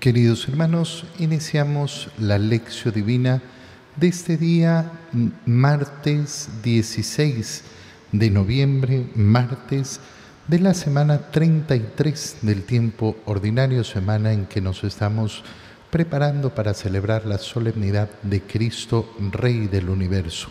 Queridos hermanos, iniciamos la lección divina de este día, martes 16 de noviembre, martes de la semana 33 del tiempo ordinario, semana en que nos estamos preparando para celebrar la solemnidad de Cristo, Rey del universo.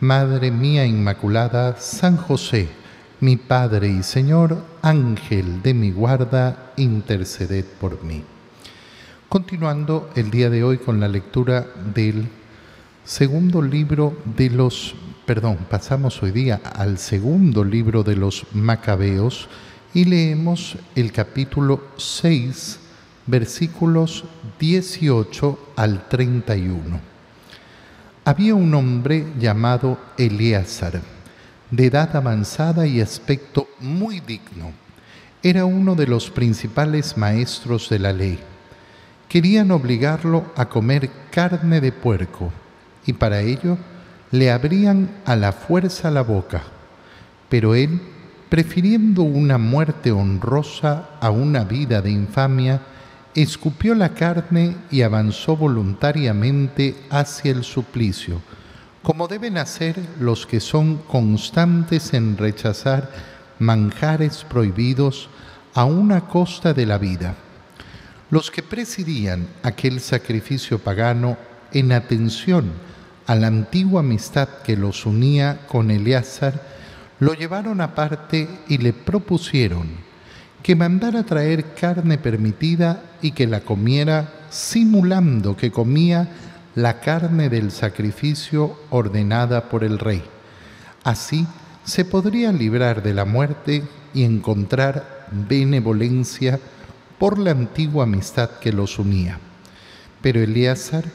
Madre mía Inmaculada, San José, mi Padre y Señor, Ángel de mi guarda, interceded por mí. Continuando el día de hoy con la lectura del segundo libro de los, perdón, pasamos hoy día al segundo libro de los Macabeos y leemos el capítulo 6, versículos 18 al 31 había un hombre llamado Eleazar, de edad avanzada y aspecto muy digno. Era uno de los principales maestros de la ley. Querían obligarlo a comer carne de puerco y para ello le abrían a la fuerza la boca. Pero él, prefiriendo una muerte honrosa a una vida de infamia, escupió la carne y avanzó voluntariamente hacia el suplicio, como deben hacer los que son constantes en rechazar manjares prohibidos a una costa de la vida. Los que presidían aquel sacrificio pagano en atención a la antigua amistad que los unía con Eleazar, lo llevaron aparte y le propusieron que mandara traer carne permitida y que la comiera simulando que comía la carne del sacrificio ordenada por el rey. Así se podría librar de la muerte y encontrar benevolencia por la antigua amistad que los unía. Pero Eleazar,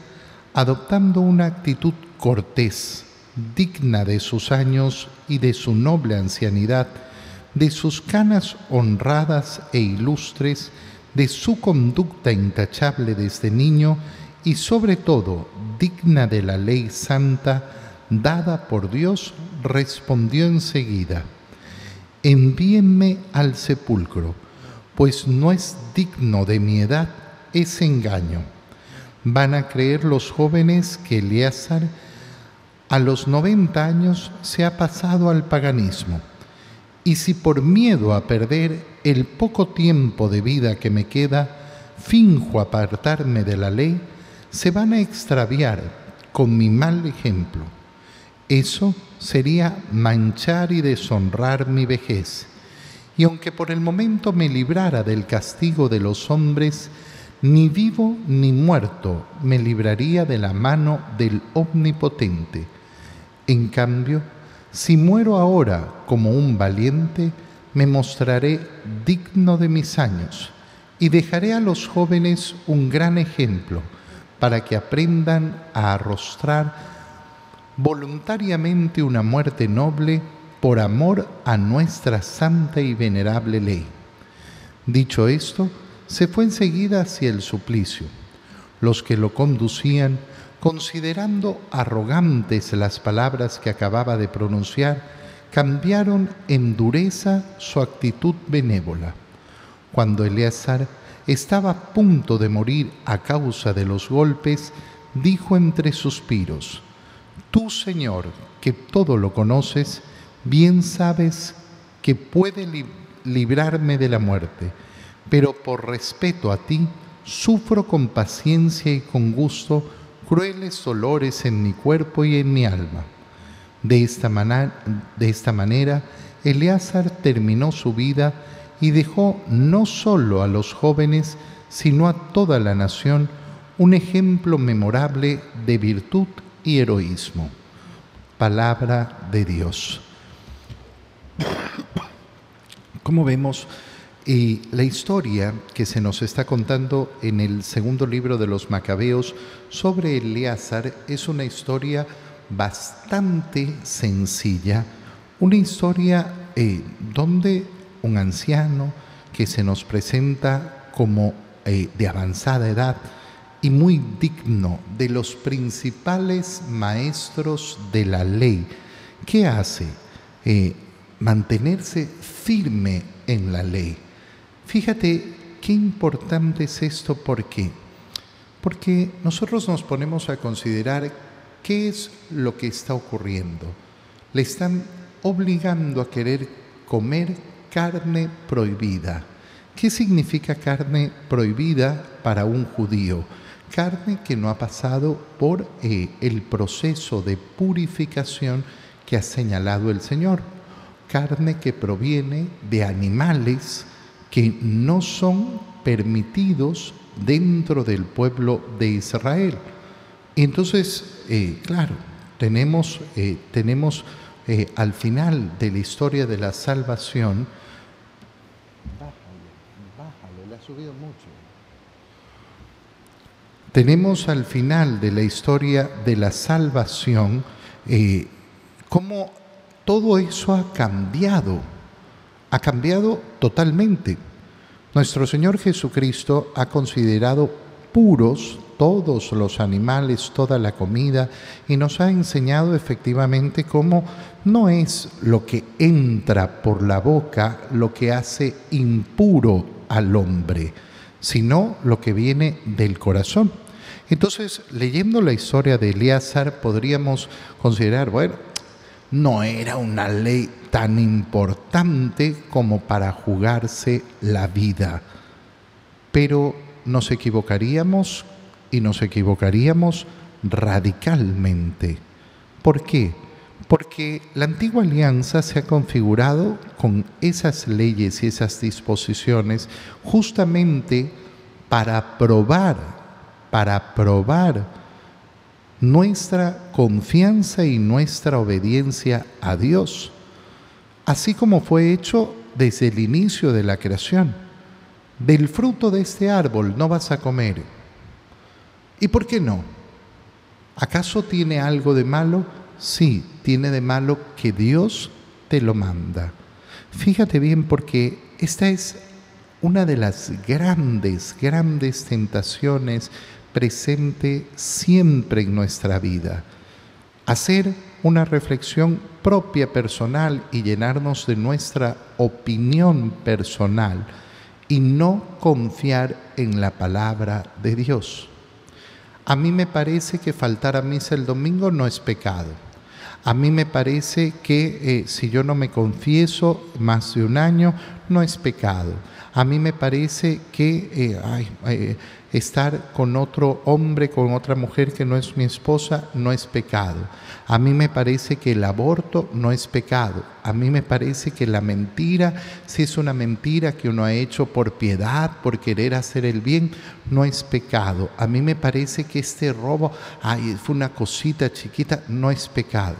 adoptando una actitud cortés, digna de sus años y de su noble ancianidad, de sus canas honradas e ilustres, de su conducta intachable desde niño y sobre todo digna de la ley santa dada por Dios, respondió enseguida, envíenme al sepulcro, pues no es digno de mi edad ese engaño. Van a creer los jóvenes que Eleazar a los 90 años se ha pasado al paganismo y si por miedo a perder el poco tiempo de vida que me queda, finjo apartarme de la ley, se van a extraviar con mi mal ejemplo. Eso sería manchar y deshonrar mi vejez. Y aunque por el momento me librara del castigo de los hombres, ni vivo ni muerto me libraría de la mano del Omnipotente. En cambio, si muero ahora como un valiente, me mostraré digno de mis años y dejaré a los jóvenes un gran ejemplo para que aprendan a arrostrar voluntariamente una muerte noble por amor a nuestra santa y venerable ley. Dicho esto, se fue enseguida hacia el suplicio. Los que lo conducían considerando arrogantes las palabras que acababa de pronunciar, cambiaron en dureza su actitud benévola. Cuando Eleazar estaba a punto de morir a causa de los golpes, dijo entre suspiros, Tú, Señor, que todo lo conoces, bien sabes que puede librarme de la muerte, pero por respeto a ti, sufro con paciencia y con gusto crueles dolores en mi cuerpo y en mi alma. De esta, de esta manera, Eleazar terminó su vida y dejó no solo a los jóvenes, sino a toda la nación un ejemplo memorable de virtud y heroísmo. Palabra de Dios. Como vemos, Y la historia que se nos está contando en el segundo libro de los Macabeos sobre Eleazar es una historia bastante sencilla, una historia eh, donde un anciano que se nos presenta como eh, de avanzada edad y muy digno de los principales maestros de la ley, ¿qué hace? Eh, mantenerse firme en la ley Fíjate qué importante es esto, ¿por qué? Porque nosotros nos ponemos a considerar qué es lo que está ocurriendo. Le están obligando a querer comer carne prohibida. ¿Qué significa carne prohibida para un judío? Carne que no ha pasado por eh, el proceso de purificación que ha señalado el Señor. Carne que proviene de animales que no son permitidos dentro del pueblo de Israel. Entonces, eh, claro, tenemos, eh, tenemos eh, al final de la historia de la salvación, bájale, ha subido mucho. Tenemos al final de la historia de la salvación cómo todo eso ha cambiado ha cambiado totalmente. Nuestro Señor Jesucristo ha considerado puros todos los animales, toda la comida, y nos ha enseñado efectivamente cómo no es lo que entra por la boca lo que hace impuro al hombre, sino lo que viene del corazón. Entonces, leyendo la historia de Eleazar, podríamos considerar, bueno, no era una ley tan importante como para jugarse la vida. Pero nos equivocaríamos y nos equivocaríamos radicalmente. ¿Por qué? Porque la antigua alianza se ha configurado con esas leyes y esas disposiciones justamente para probar, para probar nuestra confianza y nuestra obediencia a Dios, así como fue hecho desde el inicio de la creación. Del fruto de este árbol no vas a comer. ¿Y por qué no? ¿Acaso tiene algo de malo? Sí, tiene de malo que Dios te lo manda. Fíjate bien porque esta es una de las grandes, grandes tentaciones presente siempre en nuestra vida. Hacer una reflexión propia personal y llenarnos de nuestra opinión personal y no confiar en la palabra de Dios. A mí me parece que faltar a misa el domingo no es pecado. A mí me parece que eh, si yo no me confieso más de un año, no es pecado. A mí me parece que eh, eh, estar con otro hombre, con otra mujer que no es mi esposa, no es pecado. A mí me parece que el aborto no es pecado. A mí me parece que la mentira, si es una mentira que uno ha hecho por piedad, por querer hacer el bien, no es pecado. A mí me parece que este robo, ay, fue una cosita chiquita, no es pecado.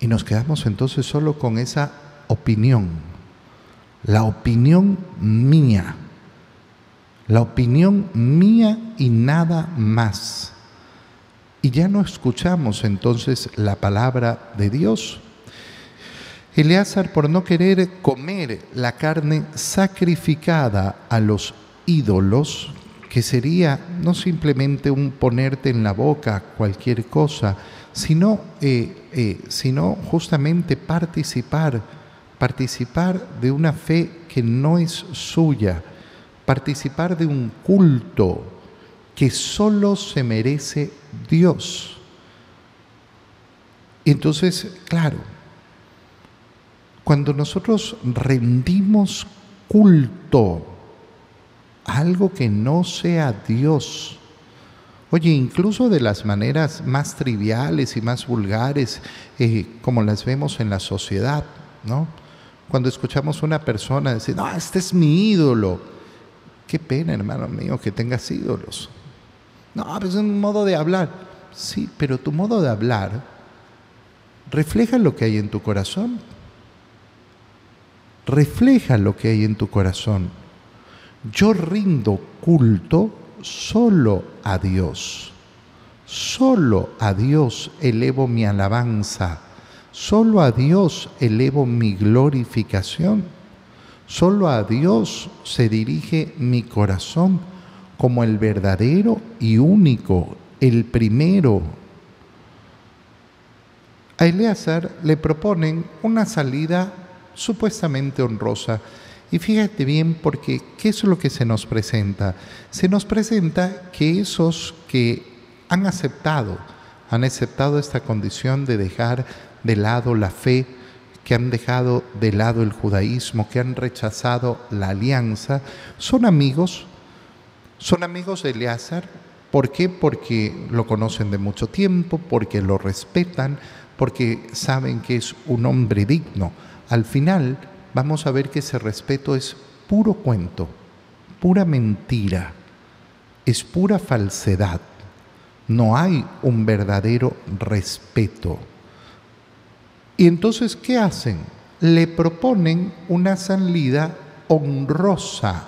Y nos quedamos entonces solo con esa opinión la opinión mía, la opinión mía y nada más. Y ya no escuchamos entonces la palabra de Dios. Eleazar, por no querer comer la carne sacrificada a los ídolos, que sería no simplemente un ponerte en la boca cualquier cosa, sino, eh, eh, sino justamente participar participar de una fe que no es suya, participar de un culto que solo se merece Dios. Entonces, claro, cuando nosotros rendimos culto a algo que no sea Dios, oye, incluso de las maneras más triviales y más vulgares, eh, como las vemos en la sociedad, ¿no? Cuando escuchamos a una persona decir, no, este es mi ídolo. Qué pena, hermano mío, que tengas ídolos. No, pues es un modo de hablar. Sí, pero tu modo de hablar refleja lo que hay en tu corazón. refleja lo que hay en tu corazón. Yo rindo culto solo a Dios. Solo a Dios elevo mi alabanza. Solo a Dios elevo mi glorificación. Solo a Dios se dirige mi corazón como el verdadero y único, el primero. A Eleazar le proponen una salida supuestamente honrosa. Y fíjate bien porque ¿qué es lo que se nos presenta? Se nos presenta que esos que han aceptado, han aceptado esta condición de dejar de lado la fe, que han dejado de lado el judaísmo, que han rechazado la alianza, son amigos, son amigos de Eleazar. ¿Por qué? Porque lo conocen de mucho tiempo, porque lo respetan, porque saben que es un hombre digno. Al final vamos a ver que ese respeto es puro cuento, pura mentira, es pura falsedad. No hay un verdadero respeto. Y entonces, ¿qué hacen? Le proponen una salida honrosa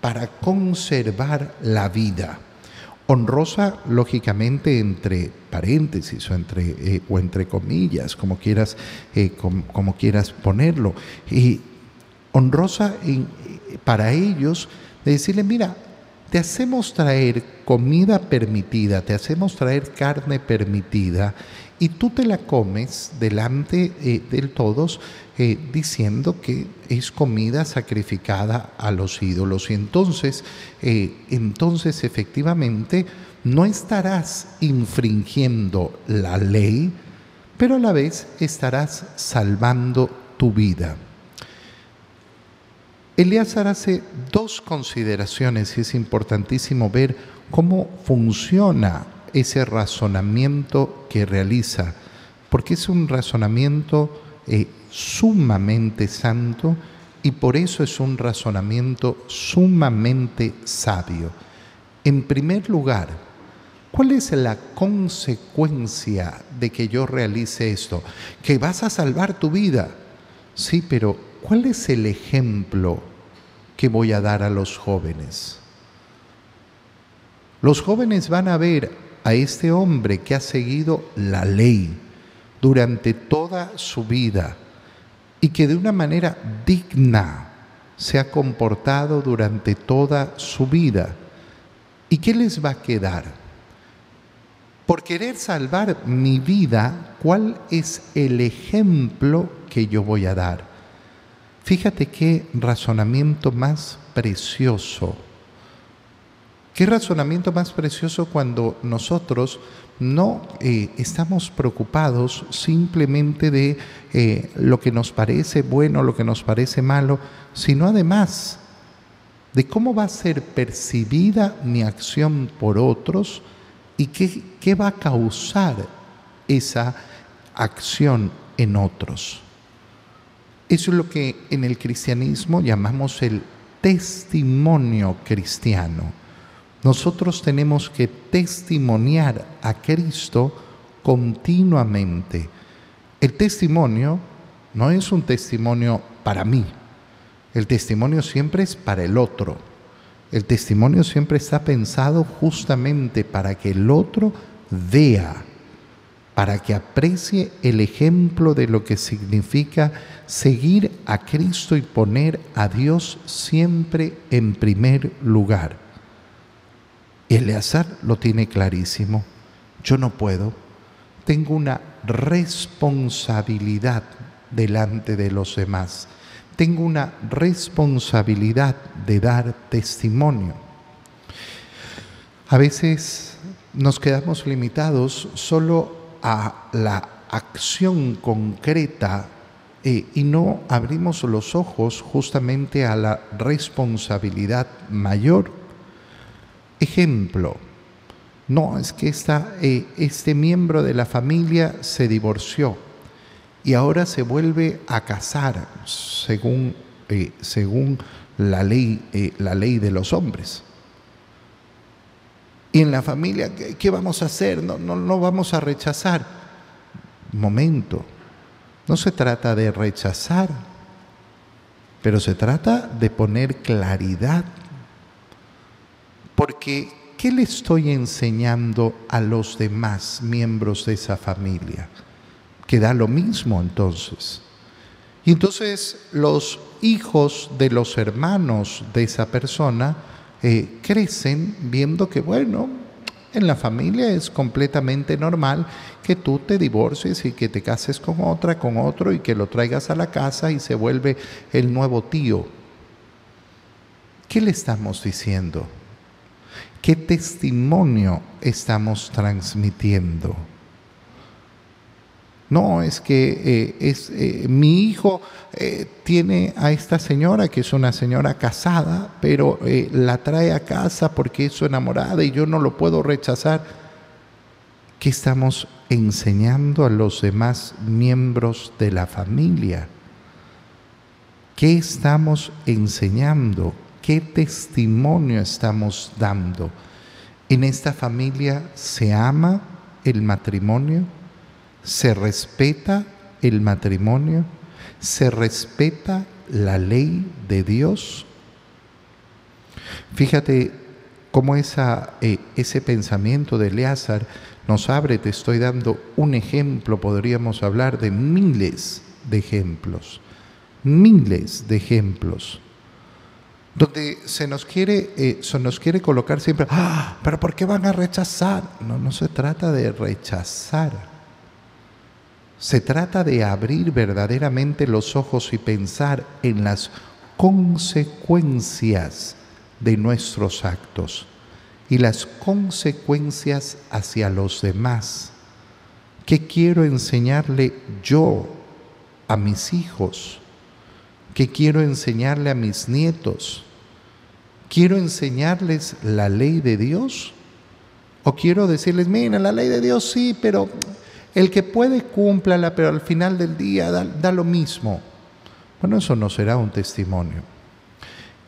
para conservar la vida. Honrosa, lógicamente, entre paréntesis o entre, eh, o entre comillas, como quieras, eh, como, quieras ponerlo. Y honrosa para ellos de decirle, mira, te hacemos traer comida permitida, te hacemos traer carne permitida y tú te la comes delante eh, de todos eh, diciendo que es comida sacrificada a los ídolos. Y entonces, eh, entonces efectivamente no estarás infringiendo la ley, pero a la vez estarás salvando tu vida. Elíasar hace dos consideraciones y es importantísimo ver cómo funciona ese razonamiento que realiza, porque es un razonamiento eh, sumamente santo y por eso es un razonamiento sumamente sabio. En primer lugar, ¿cuál es la consecuencia de que yo realice esto? Que vas a salvar tu vida. Sí, pero ¿cuál es el ejemplo que voy a dar a los jóvenes? Los jóvenes van a ver a este hombre que ha seguido la ley durante toda su vida y que de una manera digna se ha comportado durante toda su vida. ¿Y qué les va a quedar? Por querer salvar mi vida, ¿cuál es el ejemplo que yo voy a dar? Fíjate qué razonamiento más precioso Qué razonamiento más precioso cuando nosotros no eh, estamos preocupados simplemente de eh, lo que nos parece bueno, lo que nos parece malo, sino además de cómo va a ser percibida mi acción por otros y qué, qué va a causar esa acción en otros. Eso es lo que en el cristianismo llamamos el testimonio cristiano nosotros tenemos que testimoniar a Cristo continuamente. El testimonio no es un testimonio para mí, el testimonio siempre es para el otro. El testimonio siempre está pensado justamente para que el otro vea, para que aprecie el ejemplo de lo que significa seguir a Cristo y poner a Dios siempre en primer lugar. Eleazar lo tiene clarísimo. Yo no puedo. Tengo una responsabilidad delante de los demás. Tengo una responsabilidad de dar testimonio. A veces nos quedamos limitados solo a la acción concreta eh, y no abrimos los ojos justamente a la responsabilidad mayor Ejemplo, no, es que esta, eh, este miembro de la familia se divorció y ahora se vuelve a casar según, eh, según la, ley, eh, la ley de los hombres. Y en la familia, ¿qué, vamos a hacer? No, no, no vamos a rechazar. Momento, no se trata de rechazar, pero se trata de poner claridad. Porque, ¿qué le estoy enseñando a los demás miembros de esa familia? Que da lo mismo entonces. Y entonces los hijos de los hermanos de esa persona eh, crecen viendo que, bueno, en la familia es completamente normal que tú te divorcies y que te cases con otra, con otro y que lo traigas a la casa y se vuelve el nuevo tío. ¿Qué le estamos diciendo? ¿Qué testimonio estamos transmitiendo? No, es que eh, es, eh, mi hijo eh, tiene a esta señora, que es una señora casada, pero la trae a casa porque es su enamorada y yo no lo puedo rechazar. ¿Qué estamos enseñando a los demás miembros de la familia? ¿Qué estamos enseñando? ¿Qué testimonio estamos dando? ¿En esta familia se ama el matrimonio? se respeta el matrimonio, se respeta la ley de Dios. Fíjate cómo eh, ese pensamiento de Eleazar nos abre, te estoy dando un ejemplo, podríamos hablar de miles de ejemplos, miles de ejemplos, donde se nos quiere, eh, se nos quiere colocar siempre, ah, pero ¿por qué van a rechazar? No, no se trata de rechazar se trata de abrir verdaderamente los ojos y pensar en las consecuencias de nuestros actos y las consecuencias hacia los demás. ¿Qué quiero enseñarle yo a mis hijos? ¿Qué quiero enseñarle a mis nietos? ¿Quiero enseñarles la ley de Dios? ¿O quiero decirles, mira, la ley de Dios sí, pero el que puede cúmplala, pero al final del día da, lo mismo. Bueno, eso no será un testimonio.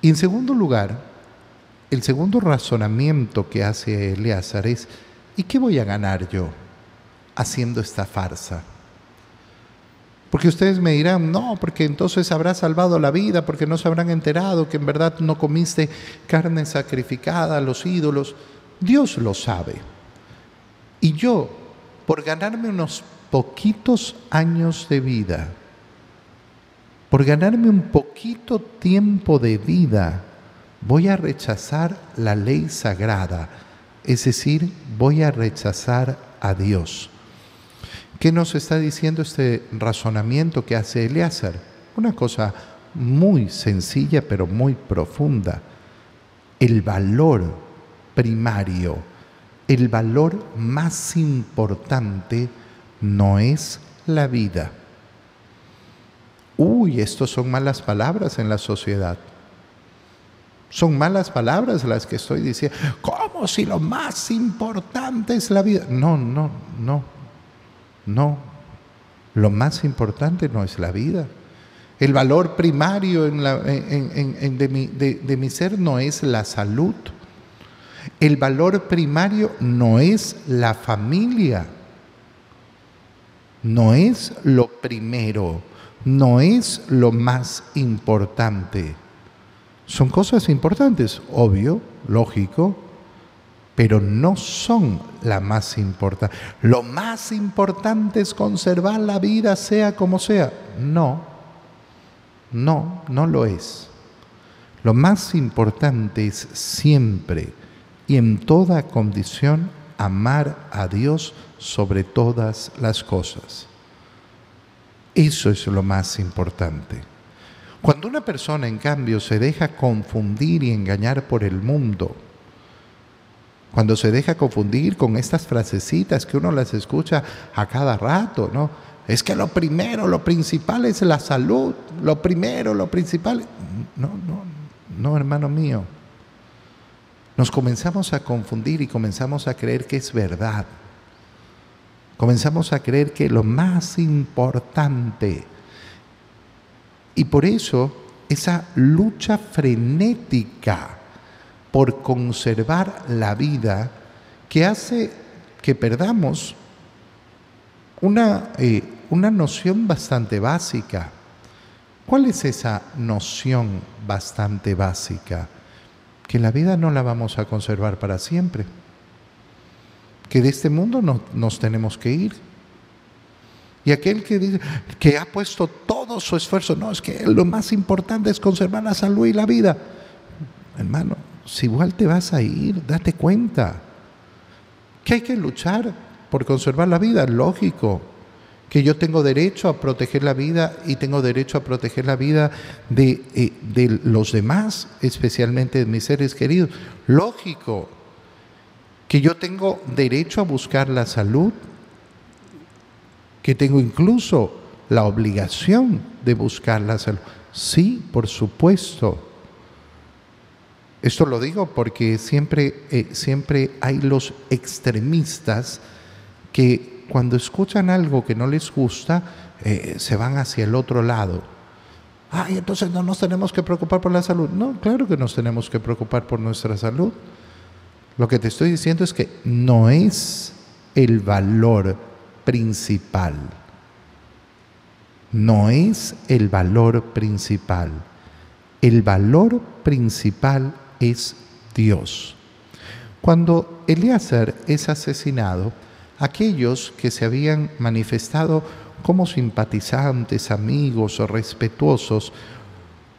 Y en segundo lugar, el segundo razonamiento que hace Eleazar es, ¿y qué voy a ganar yo haciendo esta farsa? Porque ustedes me dirán, no, porque entonces habrá salvado la vida, porque no se habrán enterado que en verdad no comiste carne sacrificada a los ídolos. Dios lo sabe. Y yo por ganarme unos poquitos años de vida, por ganarme un poquito tiempo de vida, voy a rechazar la ley sagrada, es decir, voy a rechazar a Dios. ¿Qué nos está diciendo este razonamiento que hace Eleazar? Una cosa muy sencilla pero muy profunda. El valor primario el valor más importante no es la vida. Uy, estos son malas palabras en la sociedad. Son malas palabras las que estoy diciendo. ¿Cómo si lo más importante es la vida? No, no, no, no. Lo más importante no es la vida. El valor primario de mi ser no es la salud. El valor primario no es la familia, no es lo primero, no es lo más importante. Son cosas importantes, obvio, lógico, pero no son la más importante. Lo más importante es conservar la vida sea como sea. No, no, no lo es. Lo más importante es siempre y en toda condición amar a Dios sobre todas las cosas. Eso es lo más importante. Cuando una persona, en cambio, se deja confundir y engañar por el mundo, cuando se deja confundir con estas frasecitas que uno las escucha a cada rato, ¿no? Es que lo primero, lo principal es la salud, lo primero, lo principal. No, no, no, hermano mío nos comenzamos a confundir y comenzamos a creer que es verdad. Comenzamos a creer que lo más importante, y por eso esa lucha frenética por conservar la vida que hace que perdamos una, eh, una noción bastante básica. ¿Cuál es esa noción bastante básica? Que la vida no la vamos a conservar para siempre, que de este mundo no, nos tenemos que ir. Y aquel que, dice, que ha puesto todo su esfuerzo, no, es que lo más importante es conservar la salud y la vida. Hermano, si igual te vas a ir, date cuenta que hay que luchar por conservar la vida, lógico, que yo tengo derecho a proteger la vida y tengo derecho a proteger la vida de, eh, de los demás, especialmente de mis seres queridos. Lógico, que yo tengo derecho a buscar la salud, que tengo incluso la obligación de buscar la salud. Sí, por supuesto. Esto lo digo porque siempre, eh, siempre hay los extremistas que cuando escuchan algo que no les gusta, eh, se van hacia el otro lado. Ay, entonces no nos tenemos que preocupar por la salud. No, claro que nos tenemos que preocupar por nuestra salud. Lo que te estoy diciendo es que no es el valor principal. No es el valor principal. El valor principal es Dios. Cuando Eleazar es asesinado, aquellos que se habían manifestado como simpatizantes, amigos o respetuosos,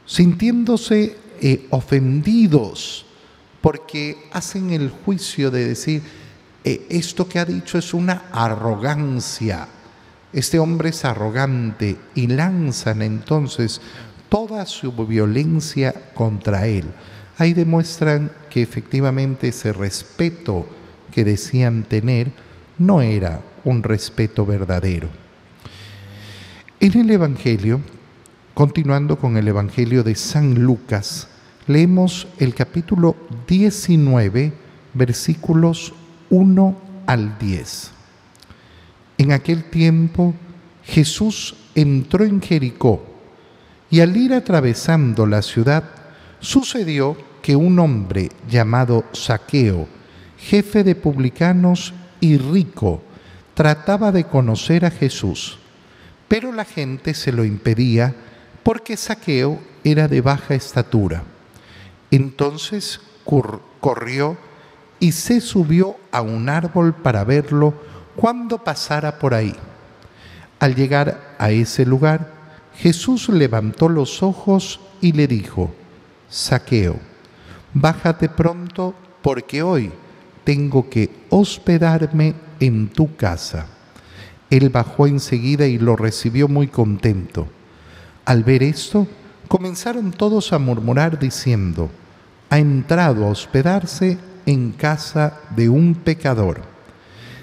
sintiéndose eh, ofendidos porque hacen el juicio de decir, eh, esto que ha dicho es una arrogancia, este hombre es arrogante y lanzan entonces toda su violencia contra él. Ahí demuestran que efectivamente ese respeto que decían tener no era un respeto verdadero. En el Evangelio, continuando con el Evangelio de San Lucas, leemos el capítulo 19, versículos 1 al 10. En aquel tiempo Jesús entró en Jericó y al ir atravesando la ciudad, Sucedió que un hombre llamado Saqueo, jefe de publicanos y rico, trataba de conocer a Jesús, pero la gente se lo impedía porque Saqueo era de baja estatura. Entonces corrió y se subió a un árbol para verlo cuando pasara por ahí. Al llegar a ese lugar, Jesús levantó los ojos y le dijo, Saqueo, bájate pronto porque hoy tengo que hospedarme en tu casa. Él bajó enseguida y lo recibió muy contento. Al ver esto, comenzaron todos a murmurar diciendo, ha entrado a hospedarse en casa de un pecador.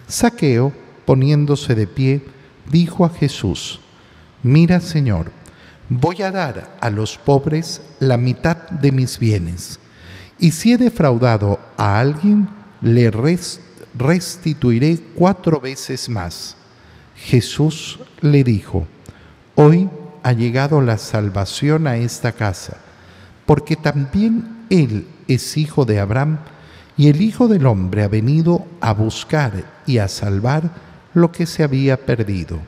Saqueo, poniéndose de pie, dijo a Jesús, mira Señor, voy a dar a los pobres la mitad de mis bienes, y si he defraudado a alguien, le restituiré cuatro veces más. Jesús le dijo, hoy ha llegado la salvación a esta casa, porque también él es hijo de Abraham, y el Hijo del Hombre ha venido a buscar y a salvar lo que se había perdido.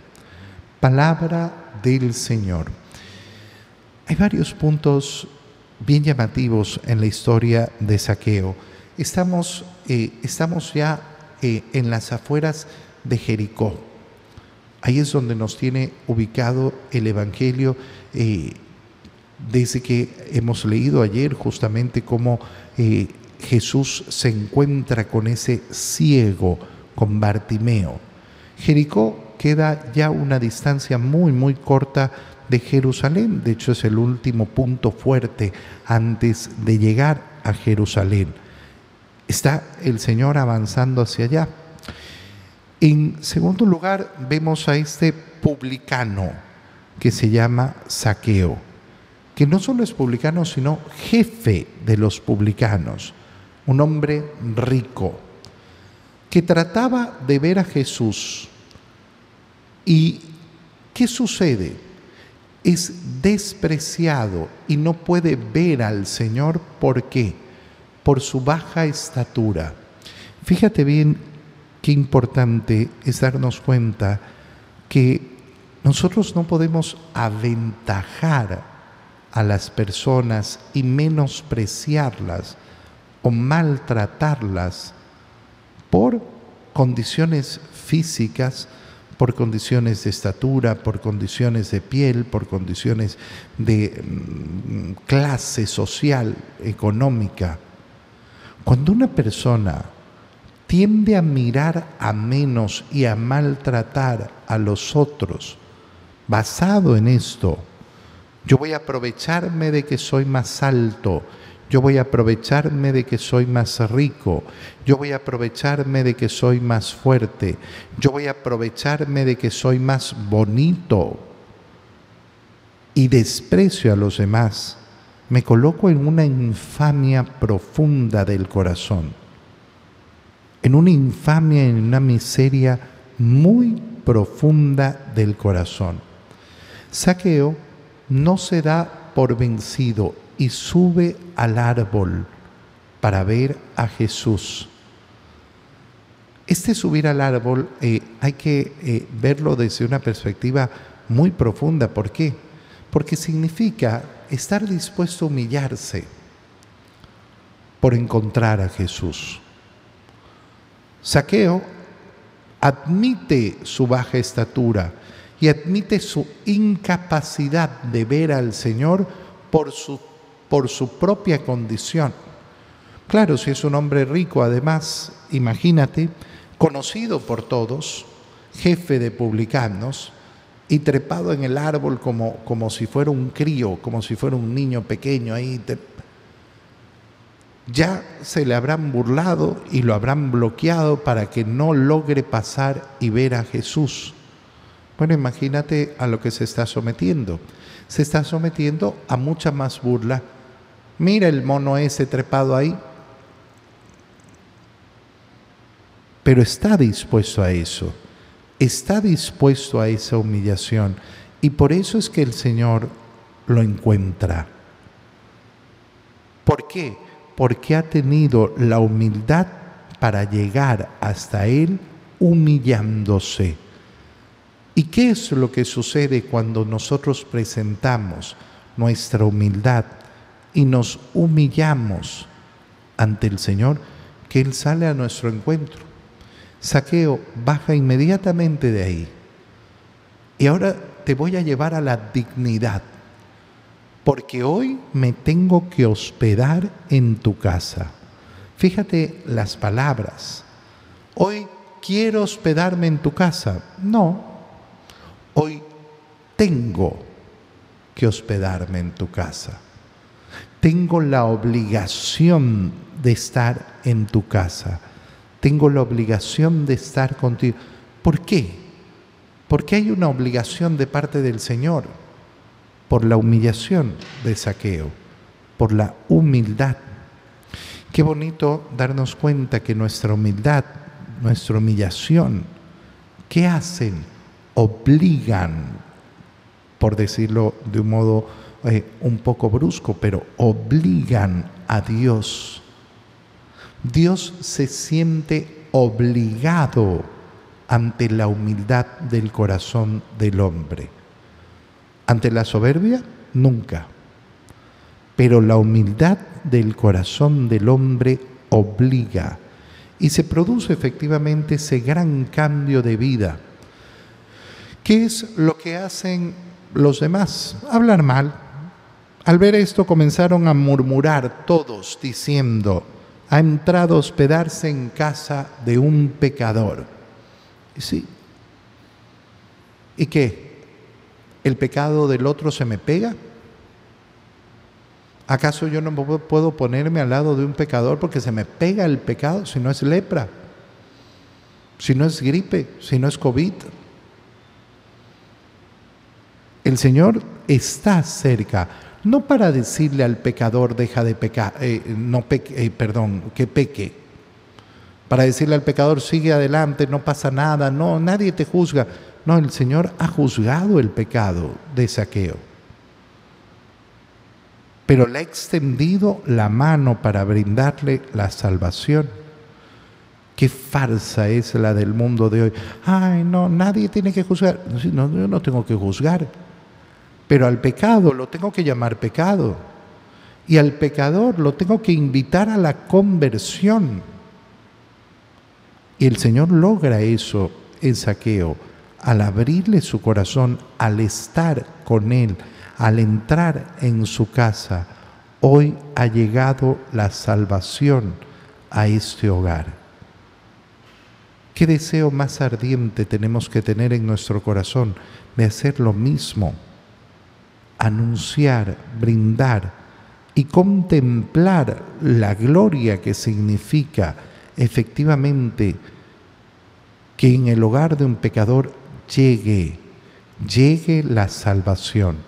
Palabra del Señor. Hay varios puntos bien llamativos en la historia de Saqueo. Estamos, eh, estamos ya eh, en las afueras de Jericó. Ahí es donde nos tiene ubicado el Evangelio eh, desde que hemos leído ayer justamente cómo Jesús se encuentra con ese ciego, con Bartimeo. Jericó queda ya una distancia muy, muy corta de Jerusalén. De hecho, es el último punto fuerte antes de llegar a Jerusalén. Está el Señor avanzando hacia allá. En segundo lugar, vemos a este publicano que se llama Saqueo, que no solo es publicano, sino jefe de los publicanos, un hombre rico, que trataba de ver a Jesús. ¿Y qué sucede? Es despreciado y no puede ver al Señor. ¿Por qué? Por su baja estatura. Fíjate bien qué importante es darnos cuenta que Nosotros no podemos aventajar a las personas y menospreciarlas o maltratarlas por condiciones físicas, por condiciones de estatura, por condiciones de piel, por condiciones de mm, clase social, económica. Cuando una persona tiende a mirar a menos y a maltratar a los otros, basado en esto, yo voy a aprovecharme de que soy más alto, yo voy a aprovecharme de que soy más rico, yo voy a aprovecharme de que soy más fuerte, yo voy a aprovecharme de que soy más bonito. Y desprecio a los demás, me coloco en una infamia profunda del corazón, en una infamia, en una miseria muy profunda del corazón. Saqueo no se da por vencido y sube al árbol para ver a Jesús. Este subir al árbol eh, hay que eh, verlo desde una perspectiva muy profunda. ¿Por qué? Porque significa estar dispuesto a humillarse por encontrar a Jesús. Saqueo admite su baja estatura y admite su incapacidad de ver al Señor por su por su propia condición. Claro, si es un hombre rico, además, imagínate, conocido por todos, jefe de publicanos, y trepado en el árbol como, como si fuera un crío, como si fuera un niño pequeño ahí. Ya se le habrán burlado y lo habrán bloqueado para que no logre pasar y ver a Jesús. Bueno, imagínate a lo que se está sometiendo. Se está sometiendo a mucha más burla Mira el mono ese trepado ahí. Pero está dispuesto a eso. Está dispuesto a esa humillación. Y por eso es que el Señor lo encuentra. ¿Por qué? Porque ha tenido la humildad para llegar hasta Él humillándose. ¿Y qué es lo que sucede cuando nosotros presentamos nuestra humildad y nos humillamos ante el Señor, que Él sale a nuestro encuentro. Saqueo baja inmediatamente de ahí. Y ahora te voy a llevar a la dignidad, porque hoy me tengo que hospedar en tu casa. Fíjate las palabras. Hoy quiero hospedarme en tu casa. No, hoy tengo que hospedarme en tu casa tengo la obligación de estar en tu casa, tengo la obligación de estar contigo. ¿Por qué? Porque hay una obligación de parte del Señor por la humillación de saqueo, por la humildad. Qué bonito darnos cuenta que nuestra humildad, nuestra humillación, ¿qué hacen? Obligan, por decirlo de un modo eh, un poco brusco, pero obligan a Dios. Dios se siente obligado ante la humildad del corazón del hombre. Ante la soberbia, nunca. Pero la humildad del corazón del hombre obliga y se produce efectivamente ese gran cambio de vida. ¿Qué es lo que hacen los demás? Hablar mal, al ver esto comenzaron a murmurar todos diciendo, ha entrado a hospedarse en casa de un pecador. Y sí. ¿Y qué? ¿El pecado del otro se me pega? ¿Acaso yo no puedo ponerme al lado de un pecador porque se me pega el pecado si no es lepra, si no es gripe, si no es COVID? El Señor está cerca no para decirle al pecador deja de pecar, eh, no peque, eh, perdón, que peque, para decirle al pecador sigue adelante, no pasa nada, no, nadie te juzga. No, el Señor ha juzgado el pecado de saqueo, pero le ha extendido la mano para brindarle la salvación. Qué farsa es la del mundo de hoy. Ay, no, nadie tiene que juzgar. No, yo no tengo que juzgar. Pero al pecado lo tengo que llamar pecado. Y al pecador lo tengo que invitar a la conversión. Y el Señor logra eso en saqueo al abrirle su corazón, al estar con Él, al entrar en su casa. Hoy ha llegado la salvación a este hogar. ¿Qué deseo más ardiente tenemos que tener en nuestro corazón de hacer lo mismo? Anunciar, brindar y contemplar la gloria que significa efectivamente que en el hogar de un pecador llegue, llegue la salvación.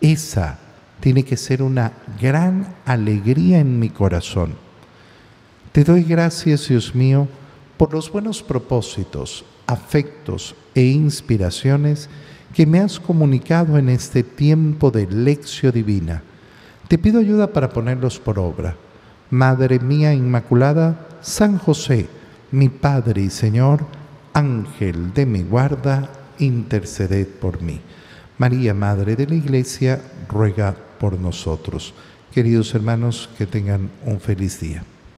Esa tiene que ser una gran alegría en mi corazón. Te doy gracias, Dios mío, por los buenos propósitos, afectos e inspiraciones que me has comunicado en este tiempo de lección divina. Te pido ayuda para ponerlos por obra. Madre mía Inmaculada, San José, mi Padre y Señor, Ángel de mi guarda, interceded por mí. María, Madre de la Iglesia, ruega por nosotros. Queridos hermanos, que tengan un feliz día.